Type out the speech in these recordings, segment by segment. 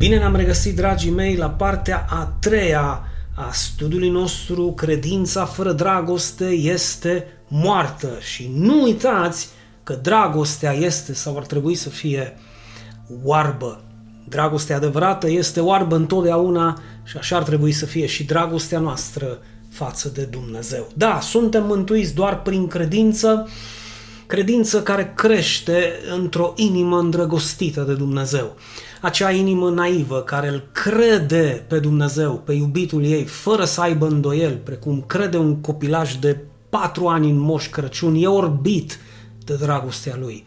Bine ne-am regăsit, dragii mei, la partea a treia a studiului nostru Credința fără dragoste este moartă. Și nu uitați că dragostea este sau ar trebui să fie oarbă. Dragostea adevărată este oarbă întotdeauna și așa ar trebui să fie și dragostea noastră față de Dumnezeu. Da, suntem mântuiți doar prin credință, credință care crește într-o inimă îndrăgostită de Dumnezeu. Acea inimă naivă care îl crede pe Dumnezeu, pe iubitul ei, fără să aibă îndoiel, precum crede un copilaj de patru ani în Moș Crăciun, e orbit de dragostea lui.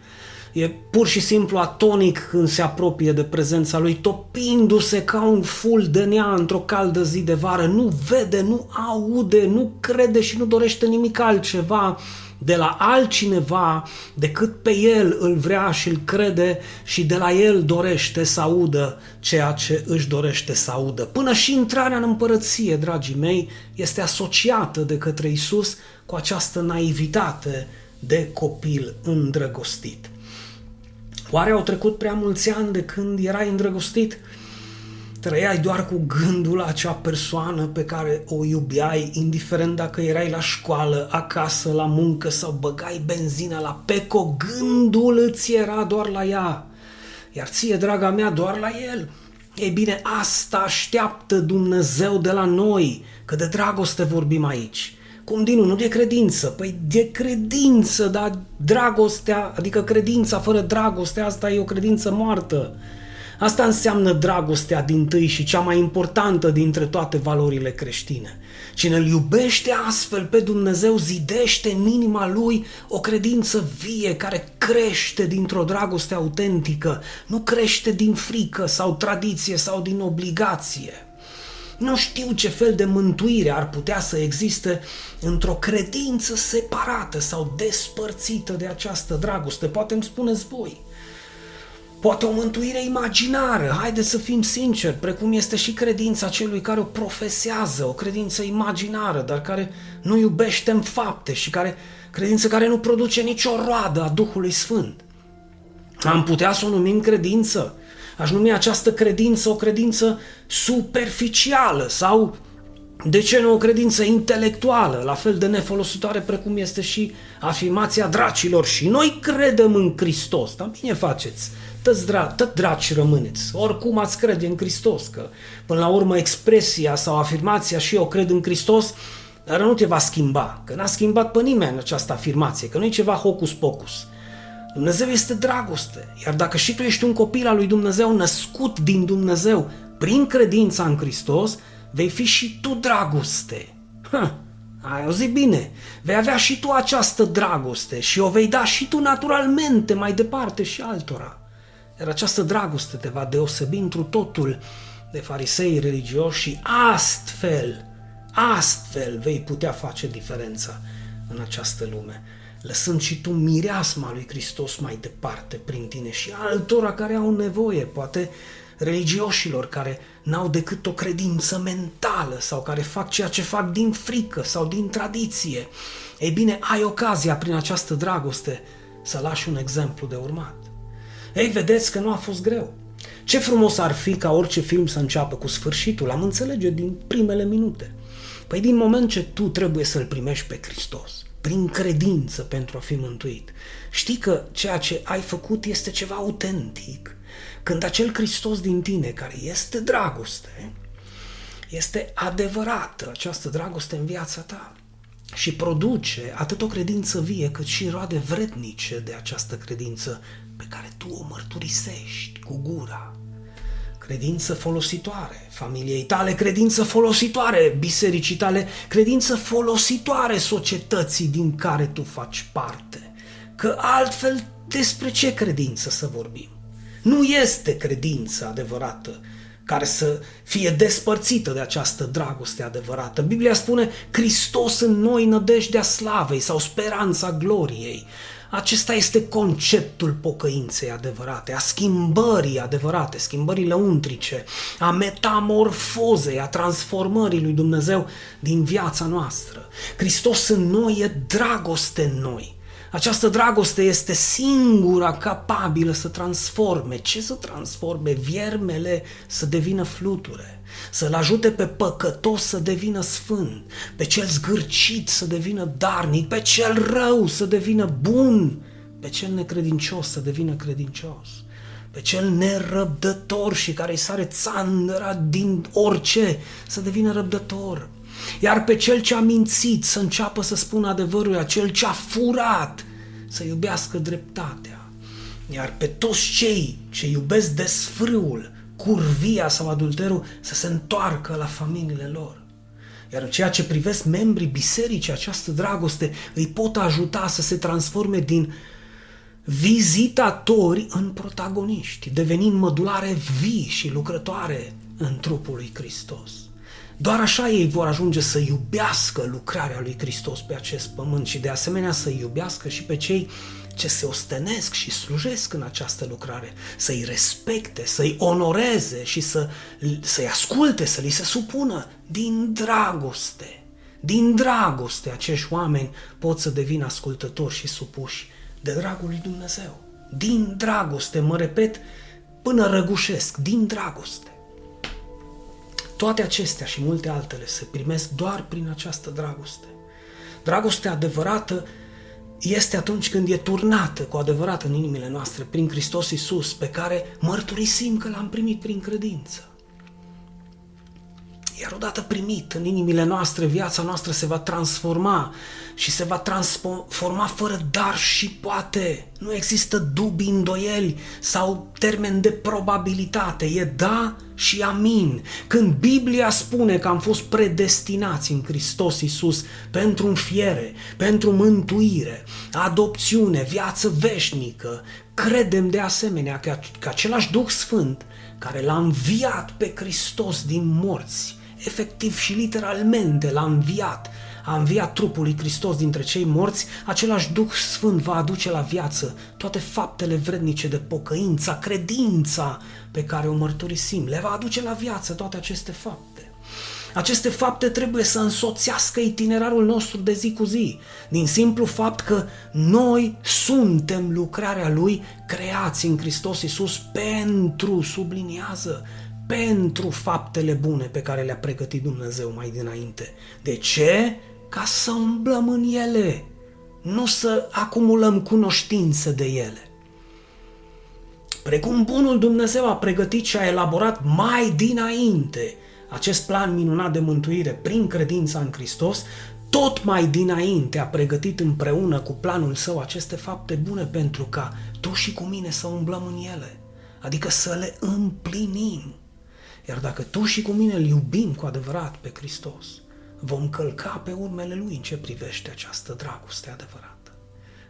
E pur și simplu atonic când se apropie de prezența lui, topindu-se ca un ful de nea într-o caldă zi de vară. Nu vede, nu aude, nu crede și nu dorește nimic altceva de la altcineva decât pe el îl vrea și îl crede și de la el dorește să audă ceea ce își dorește să audă. Până și intrarea în împărăție, dragii mei, este asociată de către Isus cu această naivitate de copil îndrăgostit. Oare au trecut prea mulți ani de când erai îndrăgostit? Trăiai doar cu gândul la acea persoană pe care o iubeai, indiferent dacă erai la școală, acasă, la muncă sau băgai benzină la peco, gândul îți era doar la ea. Iar ție, draga mea, doar la el. Ei bine, asta așteaptă Dumnezeu de la noi, că de dragoste vorbim aici. Cum din nu de credință? Păi de credință, dar dragostea, adică credința fără dragoste, asta e o credință moartă. Asta înseamnă dragostea din tâi și cea mai importantă dintre toate valorile creștine. Cine îl iubește astfel pe Dumnezeu zidește în inima lui o credință vie care crește dintr-o dragoste autentică, nu crește din frică sau tradiție sau din obligație. Nu știu ce fel de mântuire ar putea să existe într-o credință separată sau despărțită de această dragoste. Poate îmi spuneți voi. Poate o mântuire imaginară, haideți să fim sinceri, precum este și credința celui care o profesează, o credință imaginară, dar care nu iubește în fapte și care, credință care nu produce nicio roadă a Duhului Sfânt. Am putea să o numim credință, Aș numi această credință o credință superficială sau, de ce nu, o credință intelectuală, la fel de nefolositoare precum este și afirmația dracilor. Și noi credem în Hristos. Dar bine faceți, tot, dra- tot draci rămâneți. Oricum ați crede în Hristos, că până la urmă expresia sau afirmația și eu cred în Hristos, dar nu te va schimba, că n-a schimbat pe nimeni această afirmație, că nu e ceva hocus-pocus. Dumnezeu este dragoste, iar dacă și tu ești un copil al lui Dumnezeu născut din Dumnezeu prin credința în Hristos, vei fi și tu dragoste. Ha, ai auzit bine, vei avea și tu această dragoste și o vei da și tu naturalmente mai departe și altora. Iar această dragoste te va deosebi întru totul de farisei religioși și astfel, astfel vei putea face diferența în această lume lăsând și tu mireasma lui Hristos mai departe prin tine și altora care au nevoie, poate religioșilor care n-au decât o credință mentală sau care fac ceea ce fac din frică sau din tradiție. Ei bine, ai ocazia prin această dragoste să lași un exemplu de urmat. Ei, vedeți că nu a fost greu. Ce frumos ar fi ca orice film să înceapă cu sfârșitul, am înțelege din primele minute. Păi din moment ce tu trebuie să-L primești pe Hristos, prin credință pentru a fi mântuit. Știi că ceea ce ai făcut este ceva autentic. Când acel Hristos din tine, care este dragoste, este adevărată această dragoste în viața ta și produce atât o credință vie cât și roade vrednice de această credință pe care tu o mărturisești cu gura credință folositoare, familiei tale credință folositoare, bisericii tale credință folositoare societății din care tu faci parte. Că altfel despre ce credință să vorbim? Nu este credință adevărată care să fie despărțită de această dragoste adevărată. Biblia spune Hristos în noi nădejdea slavei sau speranța gloriei. Acesta este conceptul pocăinței adevărate, a schimbării adevărate, schimbării lăuntrice, a metamorfozei, a transformării lui Dumnezeu din viața noastră. Hristos în noi e dragoste în noi. Această dragoste este singura capabilă să transforme. Ce să transforme? Viermele să devină fluture, să-l ajute pe păcătos să devină sfânt, pe cel zgârcit să devină darnic, pe cel rău să devină bun, pe cel necredincios să devină credincios, pe cel nerăbdător și care îi sare țandăra din orice să devină răbdător, iar pe cel ce a mințit să înceapă să spună adevărul, acel ce a furat să iubească dreptatea, iar pe toți cei ce iubesc desfrâul, curvia sau adulterul să se întoarcă la familiile lor. Iar în ceea ce privesc membrii bisericii, această dragoste îi pot ajuta să se transforme din vizitatori în protagoniști, devenind mădulare vii și lucrătoare în trupul lui Hristos. Doar așa ei vor ajunge să iubească lucrarea lui Hristos pe acest pământ și de asemenea să iubească și pe cei ce se ostenesc și slujesc în această lucrare, să-i respecte, să-i onoreze și să, să-i asculte, să li se supună din dragoste. Din dragoste acești oameni pot să devină ascultători și supuși de dragul lui Dumnezeu. Din dragoste, mă repet, până răgușesc, din dragoste. Toate acestea și multe altele se primesc doar prin această dragoste. Dragostea adevărată este atunci când e turnată cu adevărat în inimile noastre prin Hristos Iisus, pe care mărturisim că l-am primit prin credință. Iar odată primit în inimile noastre, viața noastră se va transforma și se va transforma fără dar și poate. Nu există dubii, îndoieli sau termen de probabilitate. E da și amin. Când Biblia spune că am fost predestinați în Hristos Iisus pentru înfiere, pentru mântuire, adopțiune, viață veșnică, credem de asemenea că, că același Duh Sfânt care l-a înviat pe Hristos din morți, efectiv și literalmente l-a înviat, a înviat trupul lui Hristos dintre cei morți, același Duh Sfânt va aduce la viață toate faptele vrednice de pocăința, credința pe care o mărturisim. Le va aduce la viață toate aceste fapte. Aceste fapte trebuie să însoțească itinerarul nostru de zi cu zi, din simplu fapt că noi suntem lucrarea Lui creați în Hristos Iisus pentru, subliniază, pentru faptele bune pe care le-a pregătit Dumnezeu mai dinainte. De ce? Ca să umblăm în ele, nu să acumulăm cunoștință de ele. Precum bunul Dumnezeu a pregătit și a elaborat mai dinainte acest plan minunat de mântuire prin credința în Hristos, tot mai dinainte a pregătit împreună cu planul său aceste fapte bune pentru ca tu și cu mine să umblăm în ele, adică să le împlinim. Iar dacă tu și cu mine îl iubim cu adevărat pe Hristos, vom călca pe urmele Lui în ce privește această dragoste adevărată,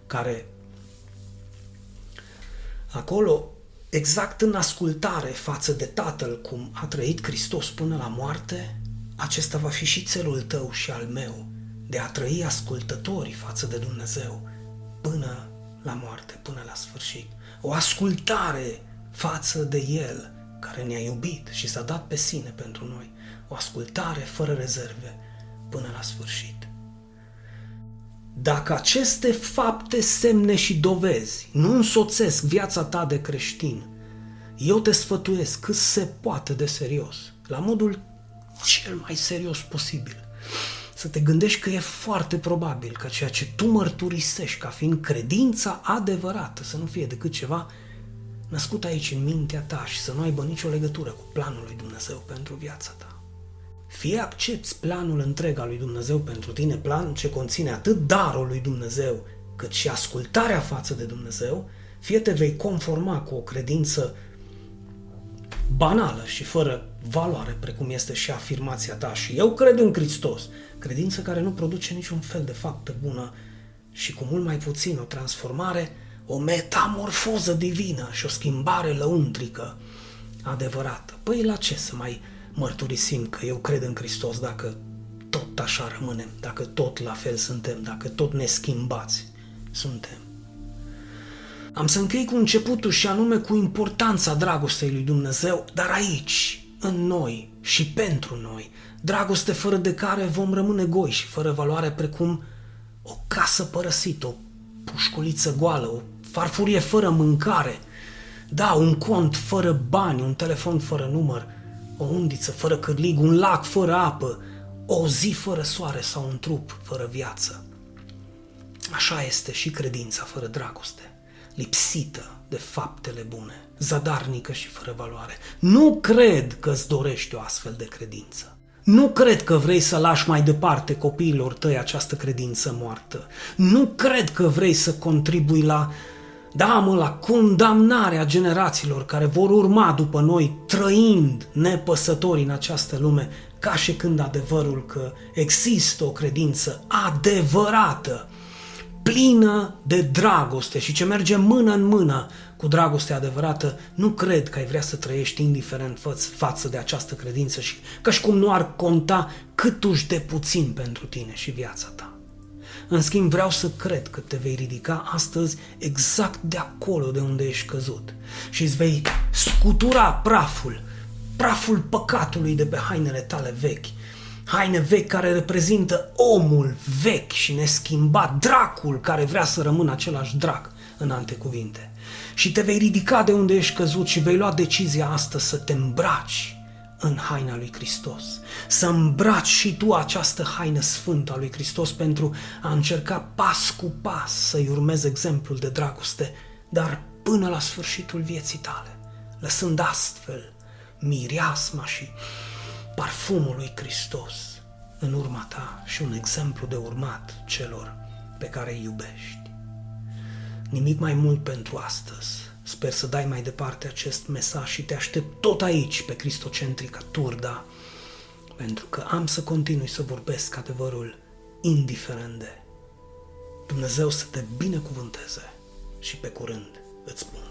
care acolo, exact în ascultare față de Tatăl cum a trăit Hristos până la moarte, acesta va fi și țelul tău și al meu, de a trăi ascultătorii față de Dumnezeu până la moarte, până la sfârșit. O ascultare față de El, care ne-a iubit și s-a dat pe sine pentru noi. O ascultare fără rezerve până la sfârșit. Dacă aceste fapte, semne și dovezi nu însoțesc viața ta de creștin, eu te sfătuiesc cât se poate de serios, la modul cel mai serios posibil, să te gândești că e foarte probabil că ceea ce tu mărturisești ca fiind credința adevărată să nu fie decât ceva născut aici în mintea ta și să nu aibă nicio legătură cu planul lui Dumnezeu pentru viața ta. Fie accepti planul întreg al lui Dumnezeu pentru tine, plan ce conține atât darul lui Dumnezeu, cât și ascultarea față de Dumnezeu, fie te vei conforma cu o credință banală și fără valoare, precum este și afirmația ta. Și eu cred în Hristos, credință care nu produce niciun fel de faptă bună și cu mult mai puțin o transformare o metamorfoză divină și o schimbare lăuntrică adevărată. Păi la ce să mai mărturisim că eu cred în Hristos dacă tot așa rămânem, dacă tot la fel suntem, dacă tot neschimbați suntem? Am să închei cu începutul și anume cu importanța dragostei lui Dumnezeu, dar aici, în noi și pentru noi, dragoste fără de care vom rămâne goi și fără valoare precum o casă părăsită, o pușculiță goală, o farfurie fără mâncare, da, un cont fără bani, un telefon fără număr, o undiță fără cârlig, un lac fără apă, o zi fără soare sau un trup fără viață. Așa este și credința fără dragoste, lipsită de faptele bune, zadarnică și fără valoare. Nu cred că îți dorești o astfel de credință. Nu cred că vrei să lași mai departe copiilor tăi această credință moartă. Nu cred că vrei să contribui la, da mă, la condamnarea generațiilor care vor urma după noi, trăind nepăsători în această lume, ca și când adevărul că există o credință adevărată, plină de dragoste și ce merge mână în mână cu dragoste adevărată, nu cred că ai vrea să trăiești indiferent față de această credință și ca și cum nu ar conta câtuși de puțin pentru tine și viața ta. În schimb, vreau să cred că te vei ridica astăzi exact de acolo de unde ești căzut și îți vei scutura praful, praful păcatului de pe hainele tale vechi, haine vechi care reprezintă omul vechi și neschimbat, dracul care vrea să rămână același drac, în alte cuvinte. Și te vei ridica de unde ești căzut și vei lua decizia asta să te îmbraci în haina lui Hristos. Să îmbraci și tu această haină sfântă a lui Hristos pentru a încerca pas cu pas să-i urmezi exemplul de dragoste, dar până la sfârșitul vieții tale, lăsând astfel miriasma și parfumul lui Hristos în urma ta și un exemplu de urmat celor pe care îi iubești. Nimic mai mult pentru astăzi. Sper să dai mai departe acest mesaj și te aștept tot aici pe Cristocentrica Turda, pentru că am să continui să vorbesc adevărul indiferent de. Dumnezeu să te binecuvânteze și pe curând îți spun.